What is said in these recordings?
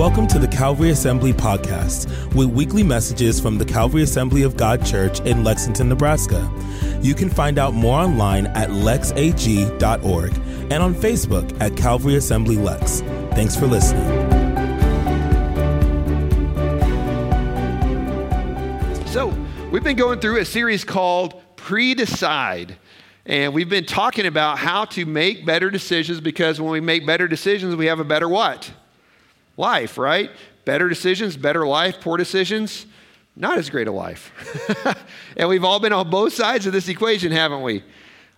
Welcome to the Calvary Assembly Podcast with weekly messages from the Calvary Assembly of God Church in Lexington, Nebraska. You can find out more online at lexag.org and on Facebook at Calvary Assembly Lex. Thanks for listening. So, we've been going through a series called Pre Decide. And we've been talking about how to make better decisions because when we make better decisions, we have a better what? Life, right? Better decisions, better life, poor decisions, not as great a life. and we've all been on both sides of this equation, haven't we?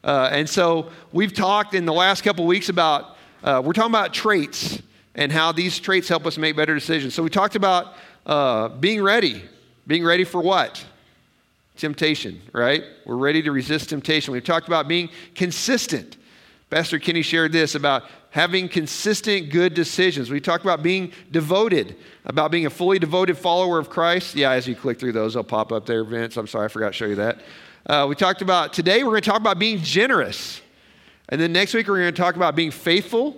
Uh, and so we've talked in the last couple weeks about, uh, we're talking about traits and how these traits help us make better decisions. So we talked about uh, being ready. Being ready for what? Temptation, right? We're ready to resist temptation. We've talked about being consistent. Pastor Kenny shared this about having consistent good decisions. We talked about being devoted, about being a fully devoted follower of Christ. Yeah, as you click through those, they'll pop up there, Vince. I'm sorry, I forgot to show you that. Uh, we talked about today, we're going to talk about being generous. And then next week, we're going to talk about being faithful.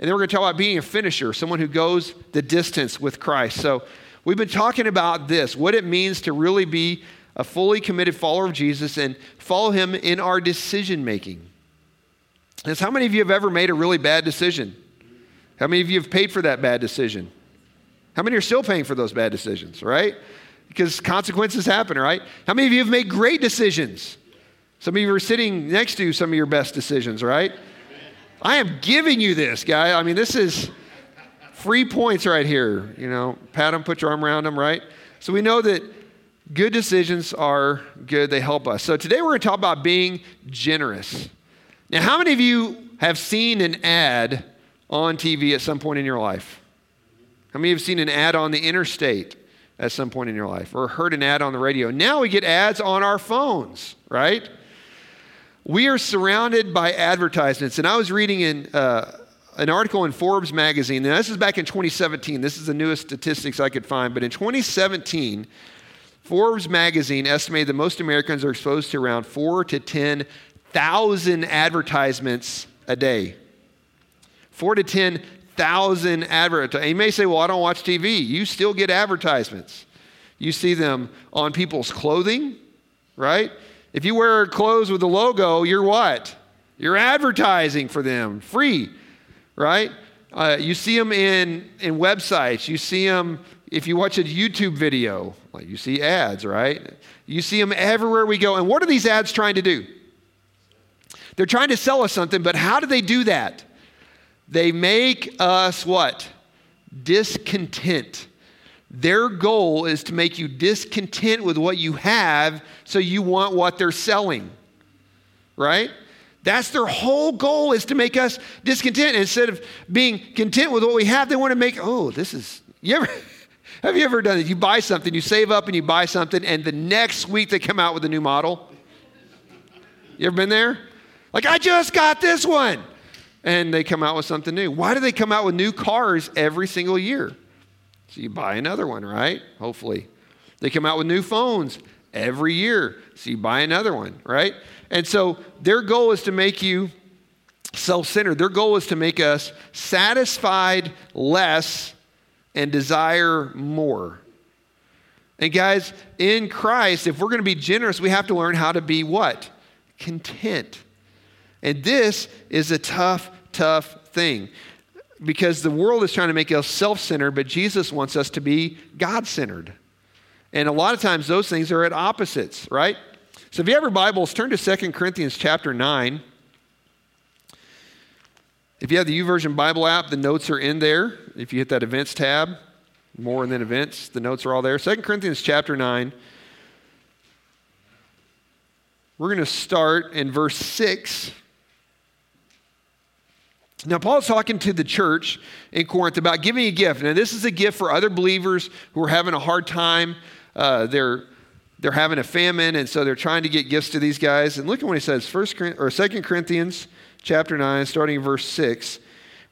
And then we're going to talk about being a finisher, someone who goes the distance with Christ. So we've been talking about this, what it means to really be a fully committed follower of Jesus and follow him in our decision making is how many of you have ever made a really bad decision? How many of you have paid for that bad decision? How many are still paying for those bad decisions, right? Because consequences happen, right? How many of you have made great decisions? Some of you are sitting next to some of your best decisions, right? I am giving you this, guy. I mean, this is free points right here. You know, pat them, put your arm around them, right? So we know that good decisions are good, they help us. So today we're going to talk about being generous. Now, how many of you have seen an ad on TV at some point in your life? How many have seen an ad on the interstate at some point in your life or heard an ad on the radio? Now we get ads on our phones, right? We are surrounded by advertisements. And I was reading in uh, an article in Forbes magazine. Now, this is back in 2017. This is the newest statistics I could find. But in 2017, Forbes magazine estimated that most Americans are exposed to around four to 10 thousand advertisements a day. Four to 10,000 advertisements. You may say, well, I don't watch TV. You still get advertisements. You see them on people's clothing, right? If you wear clothes with a logo, you're what? You're advertising for them, free, right? Uh, you see them in, in websites. You see them if you watch a YouTube video, you see ads, right? You see them everywhere we go. And what are these ads trying to do? They're trying to sell us something, but how do they do that? They make us what? Discontent. Their goal is to make you discontent with what you have so you want what they're selling. Right? That's their whole goal is to make us discontent. Instead of being content with what we have, they want to make, oh, this is, you ever, have you ever done it? You buy something, you save up and you buy something, and the next week they come out with a new model? You ever been there? Like, I just got this one. And they come out with something new. Why do they come out with new cars every single year? So you buy another one, right? Hopefully. They come out with new phones every year. So you buy another one, right? And so their goal is to make you self centered. Their goal is to make us satisfied less and desire more. And guys, in Christ, if we're going to be generous, we have to learn how to be what? Content. And this is a tough, tough thing because the world is trying to make us self centered, but Jesus wants us to be God centered. And a lot of times those things are at opposites, right? So if you have your Bibles, turn to 2 Corinthians chapter 9. If you have the YouVersion Bible app, the notes are in there. If you hit that events tab, more then events, the notes are all there. 2 Corinthians chapter 9. We're going to start in verse 6 now, Paul's talking to the church in Corinth about giving a gift. Now, this is a gift for other believers who are having a hard time. Uh, they're, they're having a famine, and so they're trying to get gifts to these guys. And look at what he says, First or Second Corinthians chapter 9, starting in verse 6.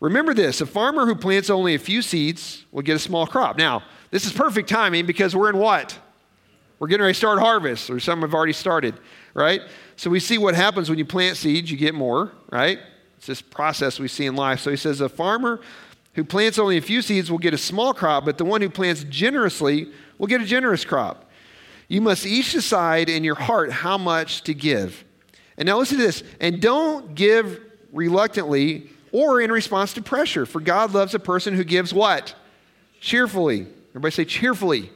Remember this a farmer who plants only a few seeds will get a small crop. Now, this is perfect timing because we're in what? We're getting ready to start harvest, or some have already started, right? So we see what happens when you plant seeds, you get more, right? It's this process we see in life. So he says, A farmer who plants only a few seeds will get a small crop, but the one who plants generously will get a generous crop. You must each decide in your heart how much to give. And now listen to this and don't give reluctantly or in response to pressure, for God loves a person who gives what? Cheerfully. Everybody say cheerfully.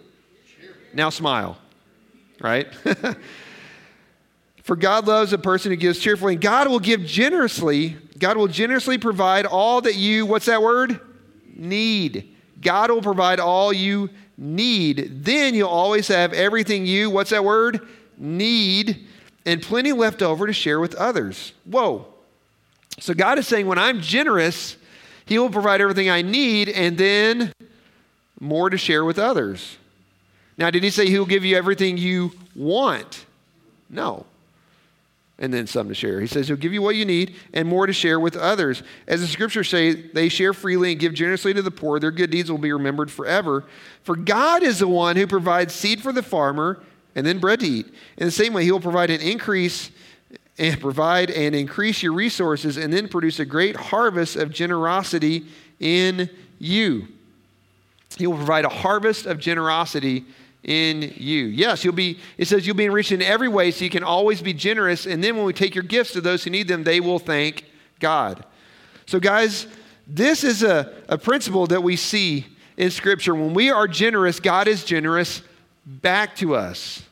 cheerfully. Now smile, right? For God loves a person who gives cheerfully. And God will give generously. God will generously provide all that you, what's that word? Need. God will provide all you need. Then you'll always have everything you, what's that word? Need, and plenty left over to share with others. Whoa. So God is saying, when I'm generous, He will provide everything I need and then more to share with others. Now, did He say He will give you everything you want? No and then some to share. He says he'll give you what you need and more to share with others. As the scriptures say, they share freely and give generously to the poor. Their good deeds will be remembered forever. For God is the one who provides seed for the farmer and then bread to eat. In the same way, he will provide an increase and provide and increase your resources and then produce a great harvest of generosity in you. He will provide a harvest of generosity in you. Yes, you'll be, it says you'll be enriched in every way so you can always be generous. And then when we take your gifts to those who need them, they will thank God. So, guys, this is a, a principle that we see in Scripture. When we are generous, God is generous back to us.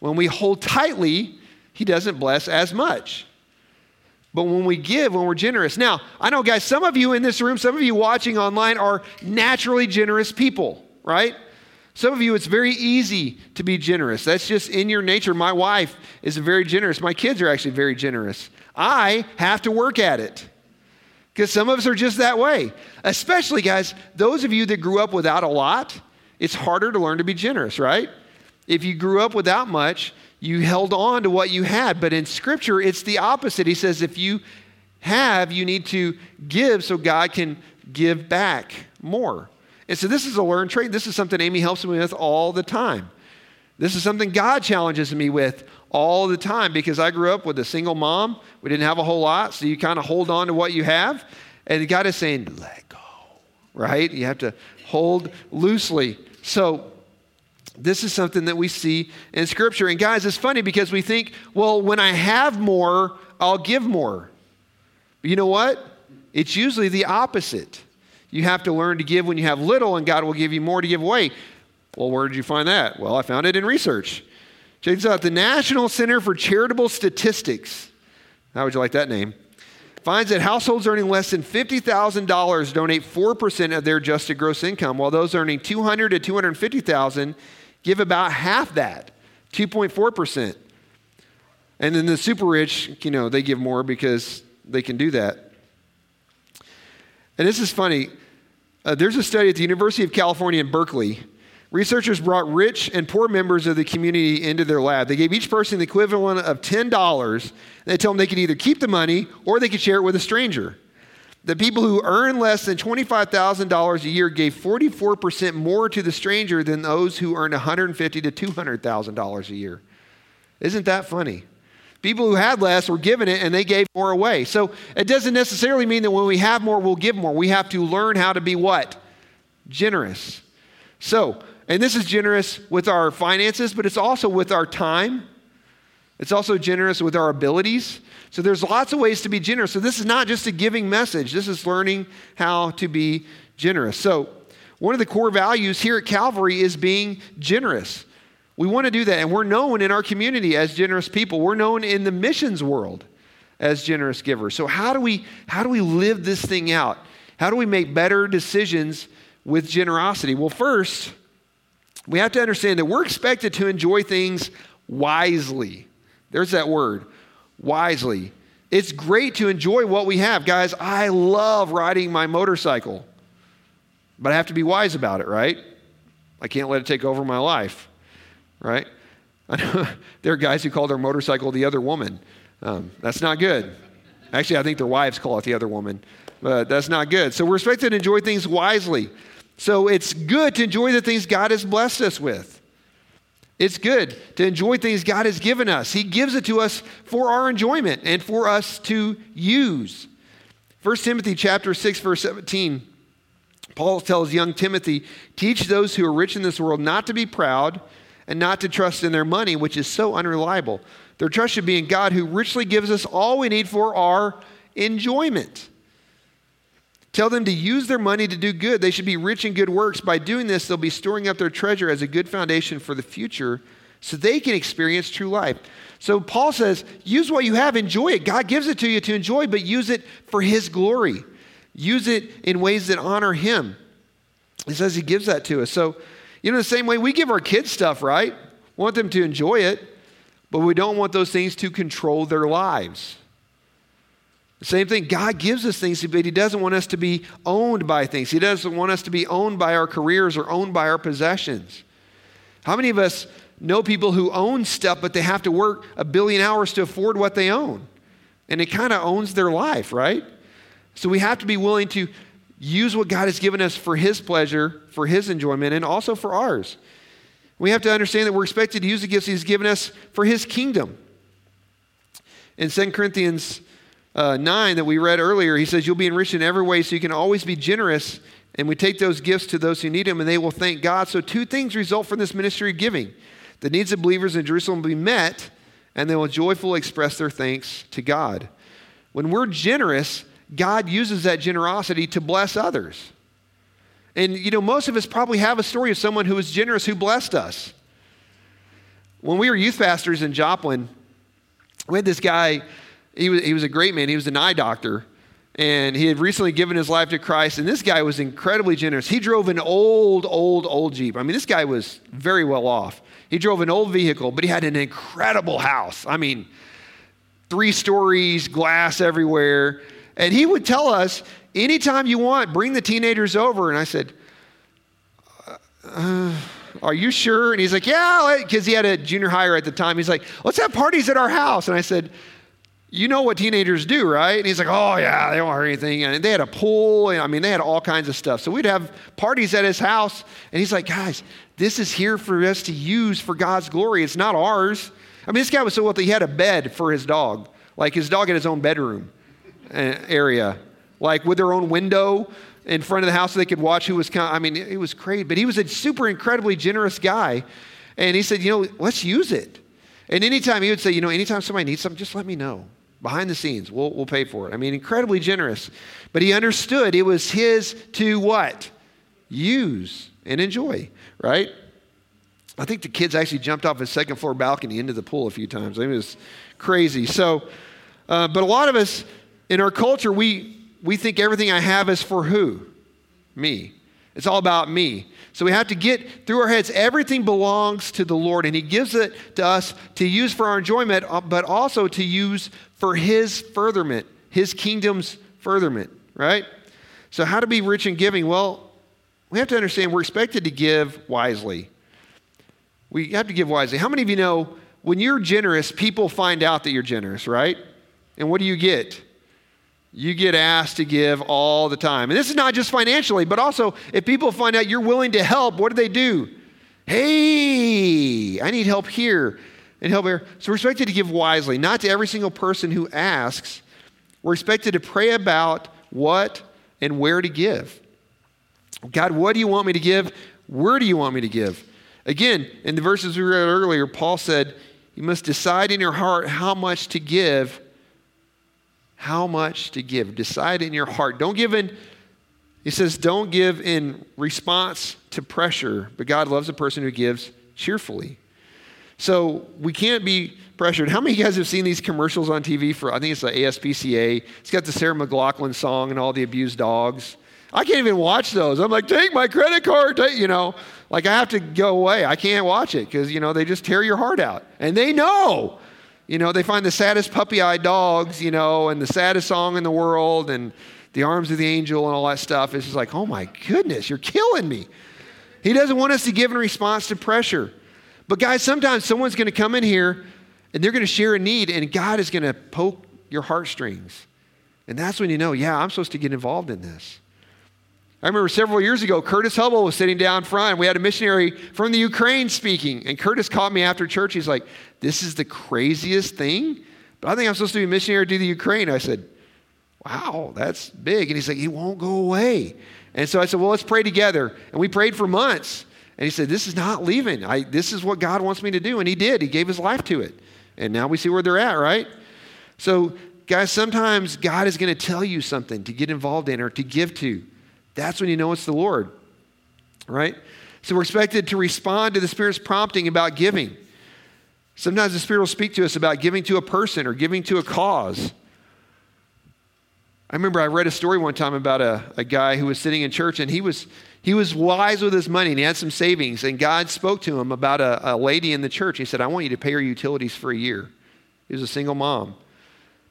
When we hold tightly, He doesn't bless as much. But when we give, when we're generous. Now, I know, guys, some of you in this room, some of you watching online are naturally generous people, right? Some of you, it's very easy to be generous. That's just in your nature. My wife is very generous. My kids are actually very generous. I have to work at it because some of us are just that way. Especially, guys, those of you that grew up without a lot, it's harder to learn to be generous, right? If you grew up without much, you held on to what you had. But in Scripture, it's the opposite. He says if you have, you need to give so God can give back more. And so this is a learned trait. This is something Amy helps me with all the time. This is something God challenges me with all the time because I grew up with a single mom. We didn't have a whole lot, so you kind of hold on to what you have. And God is saying, let go, right? You have to hold loosely. So this is something that we see in Scripture. And guys, it's funny because we think, well, when I have more, I'll give more. But you know what? It's usually the opposite. You have to learn to give when you have little, and God will give you more to give away. Well, where did you find that? Well, I found it in research. Check this out the National Center for Charitable Statistics. How would you like that name? Finds that households earning less than $50,000 donate 4% of their adjusted gross income, while those earning 200 to 250,000 give about half that, 2.4%. And then the super rich, you know, they give more because they can do that. And this is funny. Uh, there's a study at the University of California in Berkeley. Researchers brought rich and poor members of the community into their lab. They gave each person the equivalent of $10. They told them they could either keep the money or they could share it with a stranger. The people who earn less than $25,000 a year gave 44% more to the stranger than those who earned $150,000 to $200,000 a year. Isn't that funny? People who had less were given it and they gave more away. So it doesn't necessarily mean that when we have more, we'll give more. We have to learn how to be what? Generous. So, and this is generous with our finances, but it's also with our time. It's also generous with our abilities. So there's lots of ways to be generous. So this is not just a giving message, this is learning how to be generous. So, one of the core values here at Calvary is being generous. We want to do that. And we're known in our community as generous people. We're known in the missions world as generous givers. So how do we how do we live this thing out? How do we make better decisions with generosity? Well, first, we have to understand that we're expected to enjoy things wisely. There's that word, wisely. It's great to enjoy what we have. Guys, I love riding my motorcycle. But I have to be wise about it, right? I can't let it take over my life right? There are guys who call their motorcycle the other woman. Um, that's not good. Actually, I think their wives call it the other woman, but that's not good. So we're expected to enjoy things wisely. So it's good to enjoy the things God has blessed us with. It's good to enjoy things God has given us. He gives it to us for our enjoyment and for us to use. 1 Timothy chapter 6 verse 17 Paul tells young Timothy, teach those who are rich in this world not to be proud and not to trust in their money, which is so unreliable. Their trust should be in God, who richly gives us all we need for our enjoyment. Tell them to use their money to do good. They should be rich in good works. By doing this, they'll be storing up their treasure as a good foundation for the future so they can experience true life. So Paul says, use what you have, enjoy it. God gives it to you to enjoy, but use it for his glory. Use it in ways that honor him. He says he gives that to us. So, you know, the same way we give our kids stuff, right? We want them to enjoy it, but we don't want those things to control their lives. The same thing, God gives us things, but He doesn't want us to be owned by things. He doesn't want us to be owned by our careers or owned by our possessions. How many of us know people who own stuff, but they have to work a billion hours to afford what they own? And it kind of owns their life, right? So we have to be willing to use what God has given us for His pleasure, for His enjoyment, and also for ours. We have to understand that we're expected to use the gifts He's given us for His kingdom. In 2 Corinthians uh, 9 that we read earlier, he says, You'll be enriched in every way so you can always be generous. And we take those gifts to those who need them and they will thank God. So, two things result from this ministry of giving the needs of believers in Jerusalem will be met, and they will joyfully express their thanks to God. When we're generous, God uses that generosity to bless others. And, you know, most of us probably have a story of someone who was generous who blessed us. When we were youth pastors in Joplin, we had this guy he was, he was a great man. He was an eye doctor. And he had recently given his life to Christ. And this guy was incredibly generous. He drove an old, old, old Jeep. I mean, this guy was very well off. He drove an old vehicle, but he had an incredible house. I mean, three stories, glass everywhere. And he would tell us, anytime you want, bring the teenagers over. And I said, uh, Are you sure? And he's like, Yeah, because he had a junior higher at the time. He's like, Let's have parties at our house. And I said, you know what teenagers do, right? And he's like, oh, yeah, they don't hurt anything. And they had a pool. And, I mean, they had all kinds of stuff. So we'd have parties at his house. And he's like, guys, this is here for us to use for God's glory. It's not ours. I mean, this guy was so wealthy, he had a bed for his dog. Like his dog had his own bedroom area, like with their own window in front of the house so they could watch who was coming. I mean, it was crazy. But he was a super incredibly generous guy. And he said, you know, let's use it. And anytime he would say, you know, anytime somebody needs something, just let me know behind the scenes. We'll, we'll pay for it. I mean, incredibly generous. But he understood it was his to what? Use and enjoy, right? I think the kids actually jumped off his second floor balcony into the pool a few times. I mean, it was crazy. So, uh, but a lot of us in our culture, we, we think everything I have is for who? Me. It's all about me. So we have to get through our heads everything belongs to the Lord, and He gives it to us to use for our enjoyment, uh, but also to use for His furtherment, His kingdom's furtherment, right? So, how to be rich in giving? Well, we have to understand we're expected to give wisely. We have to give wisely. How many of you know when you're generous, people find out that you're generous, right? And what do you get? You get asked to give all the time. And this is not just financially, but also if people find out you're willing to help, what do they do? Hey, I need help here and help here. So we're expected to give wisely, not to every single person who asks. We're expected to pray about what and where to give. God, what do you want me to give? Where do you want me to give? Again, in the verses we read earlier, Paul said, You must decide in your heart how much to give how much to give. Decide in your heart. Don't give in, he says, don't give in response to pressure, but God loves a person who gives cheerfully. So we can't be pressured. How many of you guys have seen these commercials on TV for, I think it's the ASPCA? It's got the Sarah McLachlan song and all the abused dogs. I can't even watch those. I'm like, take my credit card, take, you know. Like I have to go away. I can't watch it because, you know, they just tear your heart out. And they know. You know, they find the saddest puppy eyed dogs, you know, and the saddest song in the world and the arms of the angel and all that stuff. It's just like, oh my goodness, you're killing me. He doesn't want us to give in response to pressure. But guys, sometimes someone's going to come in here and they're going to share a need and God is going to poke your heartstrings. And that's when you know, yeah, I'm supposed to get involved in this. I remember several years ago, Curtis Hubble was sitting down front. And we had a missionary from the Ukraine speaking. And Curtis called me after church. He's like, This is the craziest thing. But I think I'm supposed to be a missionary to the Ukraine. I said, Wow, that's big. And he's like, He won't go away. And so I said, Well, let's pray together. And we prayed for months. And he said, This is not leaving. I, this is what God wants me to do. And he did. He gave his life to it. And now we see where they're at, right? So, guys, sometimes God is going to tell you something to get involved in or to give to. That's when you know it's the Lord, right? So we're expected to respond to the Spirit's prompting about giving. Sometimes the Spirit will speak to us about giving to a person or giving to a cause. I remember I read a story one time about a, a guy who was sitting in church and he was, he was wise with his money and he had some savings. And God spoke to him about a, a lady in the church. He said, I want you to pay her utilities for a year. He was a single mom.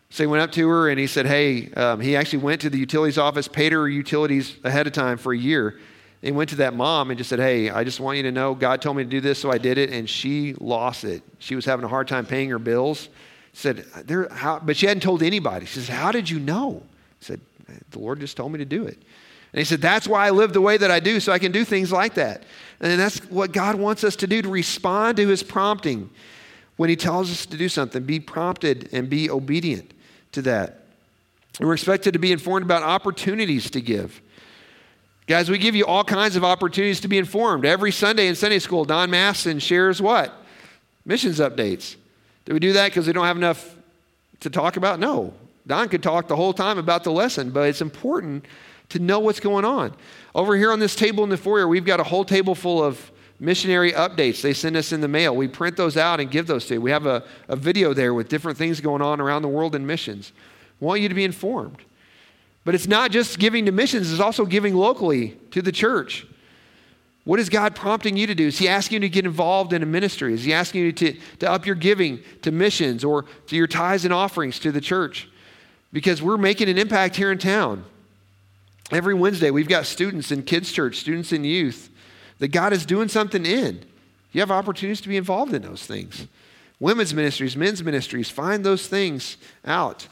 So he went up to her and he said, Hey, um, he actually went to the utilities office, paid her utilities ahead of time for a year. He went to that mom and just said, Hey, I just want you to know God told me to do this, so I did it. And she lost it. She was having a hard time paying her bills. Said, there, how, but she hadn't told anybody. She says, How did you know? He said, The Lord just told me to do it. And he said, That's why I live the way that I do, so I can do things like that. And that's what God wants us to do to respond to his prompting. When he tells us to do something, be prompted and be obedient to that. We're expected to be informed about opportunities to give. Guys, we give you all kinds of opportunities to be informed. Every Sunday in Sunday school, Don Masson shares what? Missions updates. Do we do that because we don't have enough to talk about? No. Don could talk the whole time about the lesson, but it's important to know what's going on. Over here on this table in the foyer, we've got a whole table full of missionary updates. They send us in the mail. We print those out and give those to you. We have a, a video there with different things going on around the world in missions. We want you to be informed. But it's not just giving to missions, it's also giving locally to the church. What is God prompting you to do? Is He asking you to get involved in a ministry? Is He asking you to, to up your giving to missions or to your tithes and offerings to the church? because we're making an impact here in town. Every Wednesday, we've got students in kids' church, students in youth that God is doing something in. You have opportunities to be involved in those things. Women's ministries, men's ministries, find those things out.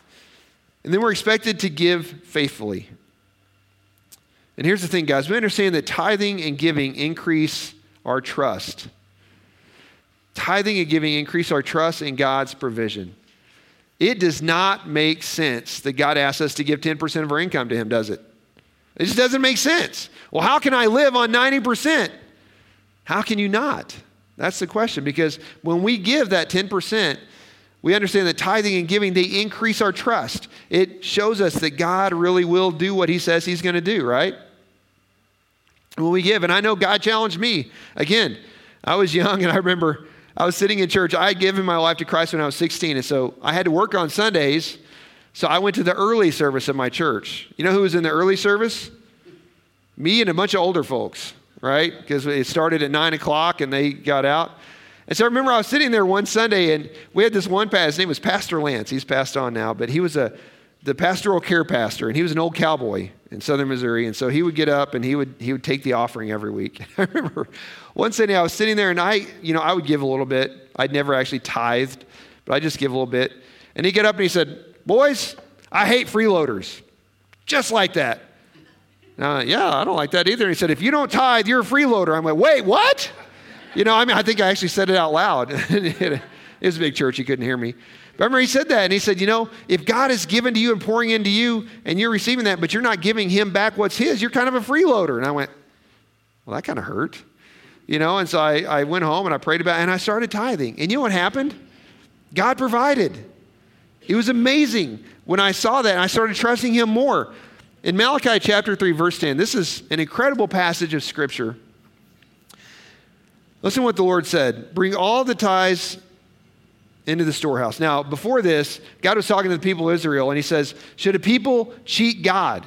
And then we're expected to give faithfully. And here's the thing, guys we understand that tithing and giving increase our trust. Tithing and giving increase our trust in God's provision. It does not make sense that God asks us to give 10% of our income to Him, does it? It just doesn't make sense. Well, how can I live on 90%? How can you not? That's the question because when we give that 10%, we understand that tithing and giving, they increase our trust. It shows us that God really will do what He says He's going to do, right? When we give, and I know God challenged me. Again, I was young and I remember I was sitting in church. I had given my life to Christ when I was 16, and so I had to work on Sundays. So I went to the early service of my church. You know who was in the early service? Me and a bunch of older folks, right? Because it started at 9 o'clock and they got out. And so I remember I was sitting there one Sunday, and we had this one pastor. His name was Pastor Lance. He's passed on now, but he was a the pastoral care pastor, and he was an old cowboy in southern Missouri. And so he would get up and he would he would take the offering every week. I remember one Sunday I was sitting there and I, you know, I would give a little bit. I'd never actually tithed, but I just give a little bit. And he get up and he said, Boys, I hate freeloaders. Just like that. Uh, yeah, I don't like that either. And he said, If you don't tithe, you're a freeloader. I'm like, Wait, what? You know, I mean, I think I actually said it out loud. it was a big church, he couldn't hear me. Remember, he said that, and he said, You know, if God is given to you and pouring into you, and you're receiving that, but you're not giving him back what's his, you're kind of a freeloader. And I went, Well, that kind of hurt. You know, and so I, I went home and I prayed about it, and I started tithing. And you know what happened? God provided. It was amazing when I saw that, and I started trusting him more. In Malachi chapter 3, verse 10, this is an incredible passage of scripture. Listen to what the Lord said Bring all the tithes into the storehouse. Now, before this, God was talking to the people of Israel, and he says, Should a people cheat God?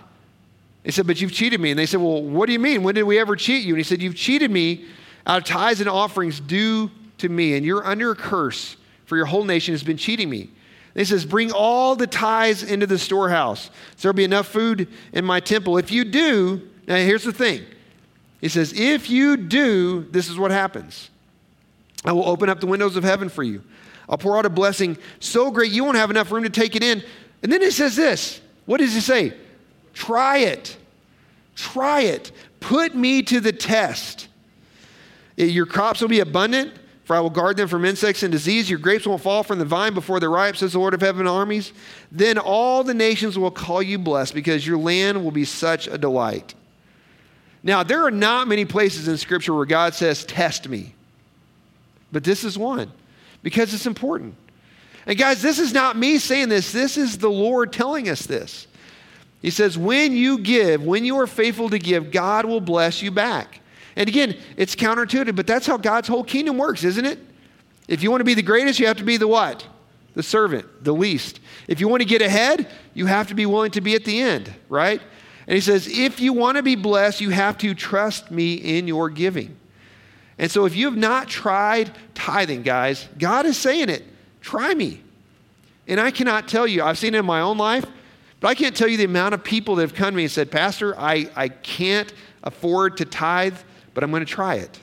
He said, But you've cheated me. And they said, Well, what do you mean? When did we ever cheat you? And he said, You've cheated me out of tithes and offerings due to me, and you're under a curse, for your whole nation has been cheating me. He says, Bring all the tithes into the storehouse, so there'll be enough food in my temple. If you do, now here's the thing. He says, If you do, this is what happens. I will open up the windows of heaven for you. I'll pour out a blessing so great you won't have enough room to take it in. And then it says this what does he say? Try it. Try it. Put me to the test. Your crops will be abundant, For I will guard them from insects and disease. Your grapes won't fall from the vine before they're ripe, says the Lord of heaven armies. Then all the nations will call you blessed because your land will be such a delight. Now, there are not many places in Scripture where God says, Test me. But this is one because it's important. And guys, this is not me saying this, this is the Lord telling us this. He says, When you give, when you are faithful to give, God will bless you back. And again, it's counterintuitive, but that's how God's whole kingdom works, isn't it? If you want to be the greatest, you have to be the what? The servant, the least. If you want to get ahead, you have to be willing to be at the end, right? And he says, if you want to be blessed, you have to trust me in your giving. And so if you have not tried tithing, guys, God is saying it. Try me. And I cannot tell you, I've seen it in my own life, but I can't tell you the amount of people that have come to me and said, Pastor, I, I can't afford to tithe but I'm going to try it.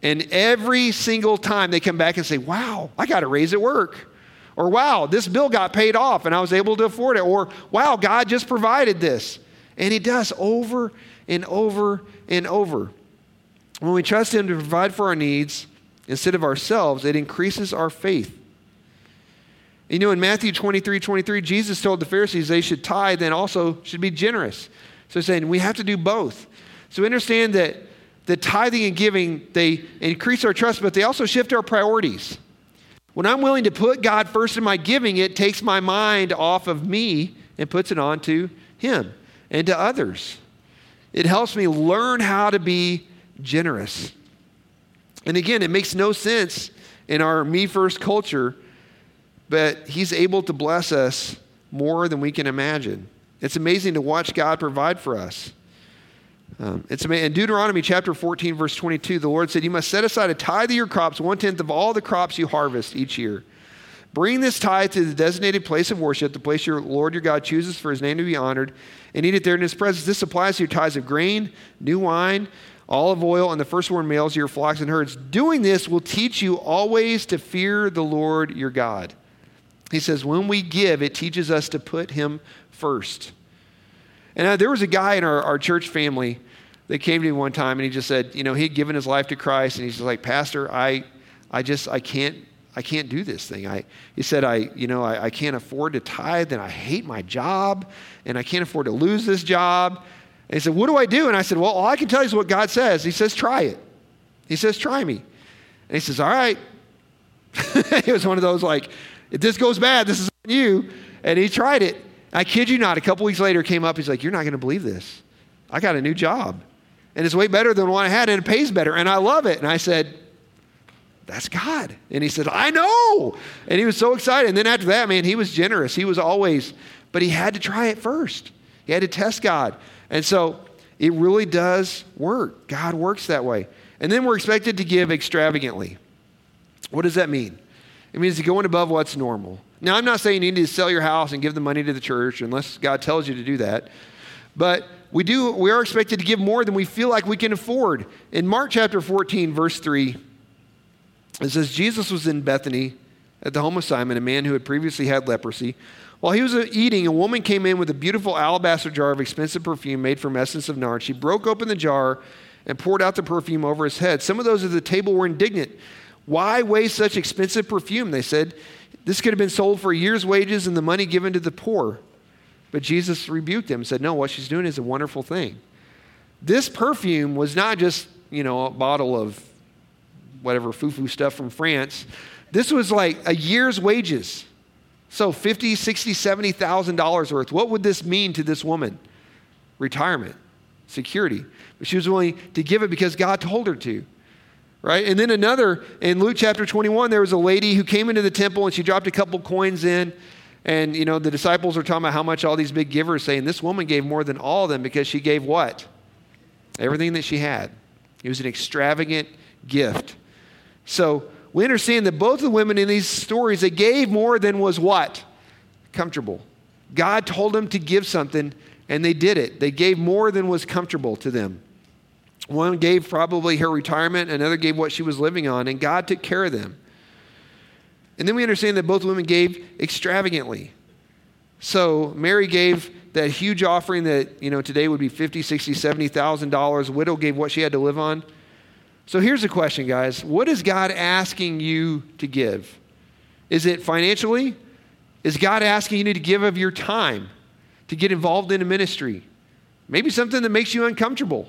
And every single time they come back and say, wow, I got a raise at work. Or wow, this bill got paid off and I was able to afford it. Or wow, God just provided this. And He does over and over and over. When we trust Him to provide for our needs instead of ourselves, it increases our faith. You know, in Matthew 23 23, Jesus told the Pharisees they should tithe and also should be generous. So saying we have to do both. So understand that the tithing and giving, they increase our trust, but they also shift our priorities. When I'm willing to put God first in my giving, it takes my mind off of me and puts it on to Him and to others. It helps me learn how to be generous. And again, it makes no sense in our me first culture, but He's able to bless us more than we can imagine. It's amazing to watch God provide for us. Um, it's in Deuteronomy chapter 14, verse 22, the Lord said, You must set aside a tithe of your crops, one tenth of all the crops you harvest each year. Bring this tithe to the designated place of worship, the place your Lord your God chooses for his name to be honored, and eat it there in his presence. This applies to your tithes of grain, new wine, olive oil, and the firstborn males of your flocks and herds. Doing this will teach you always to fear the Lord your God. He says, when we give, it teaches us to put him first. And uh, there was a guy in our, our church family that came to me one time and he just said, you know, he'd given his life to Christ and he's just like, Pastor, I, I just, I can't, I can't do this thing. I, he said, I, you know, I, I can't afford to tithe and I hate my job and I can't afford to lose this job. And he said, what do I do? And I said, well, all I can tell you is what God says. He says, try it. He says, try me. And he says, all right. it was one of those like, if this goes bad, this is on you. And he tried it. I kid you not, a couple weeks later came up, he's like, You're not going to believe this. I got a new job. And it's way better than what I had, and it pays better, and I love it. And I said, That's God. And he said, I know. And he was so excited. And then after that, man, he was generous. He was always, but he had to try it first. He had to test God. And so it really does work. God works that way. And then we're expected to give extravagantly. What does that mean? It means going above what's normal. Now, I'm not saying you need to sell your house and give the money to the church unless God tells you to do that. But we do we are expected to give more than we feel like we can afford. In Mark chapter 14 verse 3 it says Jesus was in Bethany at the home of Simon, a man who had previously had leprosy. While he was eating, a woman came in with a beautiful alabaster jar of expensive perfume made from essence of nard. She broke open the jar and poured out the perfume over his head. Some of those at the table were indignant. Why waste such expensive perfume? They said. This could have been sold for a year's wages and the money given to the poor. But Jesus rebuked them and said, No, what she's doing is a wonderful thing. This perfume was not just, you know, a bottle of whatever foo-foo stuff from France. This was like a year's wages. So 50, 60, 70,000 dollars worth. What would this mean to this woman? Retirement, security. But she was willing to give it because God told her to right? And then another, in Luke chapter 21, there was a lady who came into the temple and she dropped a couple coins in. And, you know, the disciples are talking about how much all these big givers say. And this woman gave more than all of them because she gave what? Everything that she had. It was an extravagant gift. So we understand that both the women in these stories, they gave more than was what? Comfortable. God told them to give something, and they did it. They gave more than was comfortable to them. One gave probably her retirement, another gave what she was living on, and God took care of them. And then we understand that both women gave extravagantly. So Mary gave that huge offering that, you know, today would be 50, 60, 70,000 dollars. Widow gave what she had to live on. So here's the question, guys. What is God asking you to give? Is it financially? Is God asking you to give of your time, to get involved in a ministry? Maybe something that makes you uncomfortable.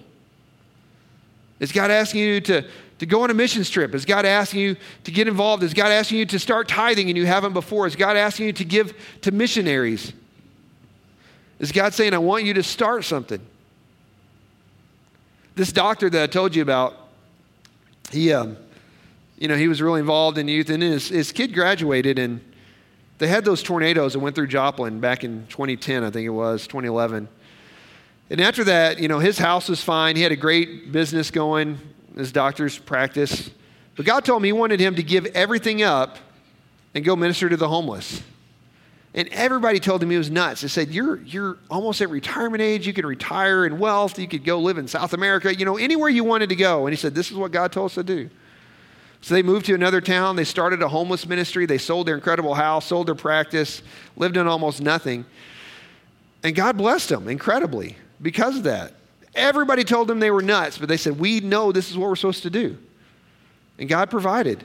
Is God asking you to, to go on a missions trip? Is God asking you to get involved? Is God asking you to start tithing and you haven't before? Is God asking you to give to missionaries? Is God saying, I want you to start something? This doctor that I told you about, he, um, you know, he was really involved in youth, and his, his kid graduated, and they had those tornadoes that went through Joplin back in 2010, I think it was, 2011. And after that, you know, his house was fine. He had a great business going, his doctor's practice. But God told him he wanted him to give everything up and go minister to the homeless. And everybody told him he was nuts. They said, you're, you're almost at retirement age. You can retire in wealth. You could go live in South America, you know, anywhere you wanted to go. And he said, This is what God told us to do. So they moved to another town. They started a homeless ministry. They sold their incredible house, sold their practice, lived on almost nothing. And God blessed them incredibly because of that. Everybody told them they were nuts, but they said, We know this is what we're supposed to do. And God provided.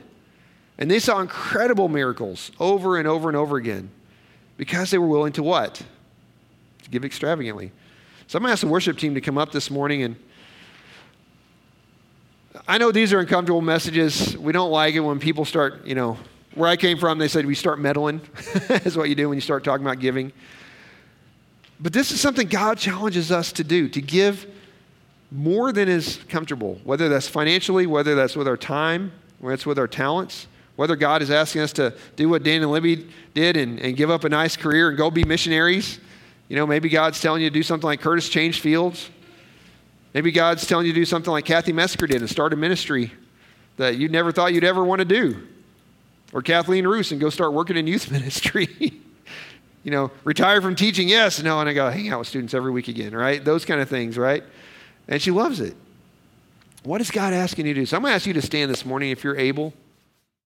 And they saw incredible miracles over and over and over again because they were willing to what? To give extravagantly. So I'm going to ask the worship team to come up this morning and I know these are uncomfortable messages. We don't like it when people start, you know, where I came from, they said we start meddling, is what you do when you start talking about giving. But this is something God challenges us to do, to give more than is comfortable, whether that's financially, whether that's with our time, whether it's with our talents, whether God is asking us to do what Dan and Libby did and, and give up a nice career and go be missionaries. You know, maybe God's telling you to do something like Curtis Change Fields. Maybe God's telling you to do something like Kathy Mesker did and start a ministry that you never thought you'd ever want to do. Or Kathleen Roos and go start working in youth ministry. You know, retire from teaching, yes, no, and I go hang out with students every week again, right? Those kind of things, right? And she loves it. What is God asking you to do? So I'm going to ask you to stand this morning if you're able.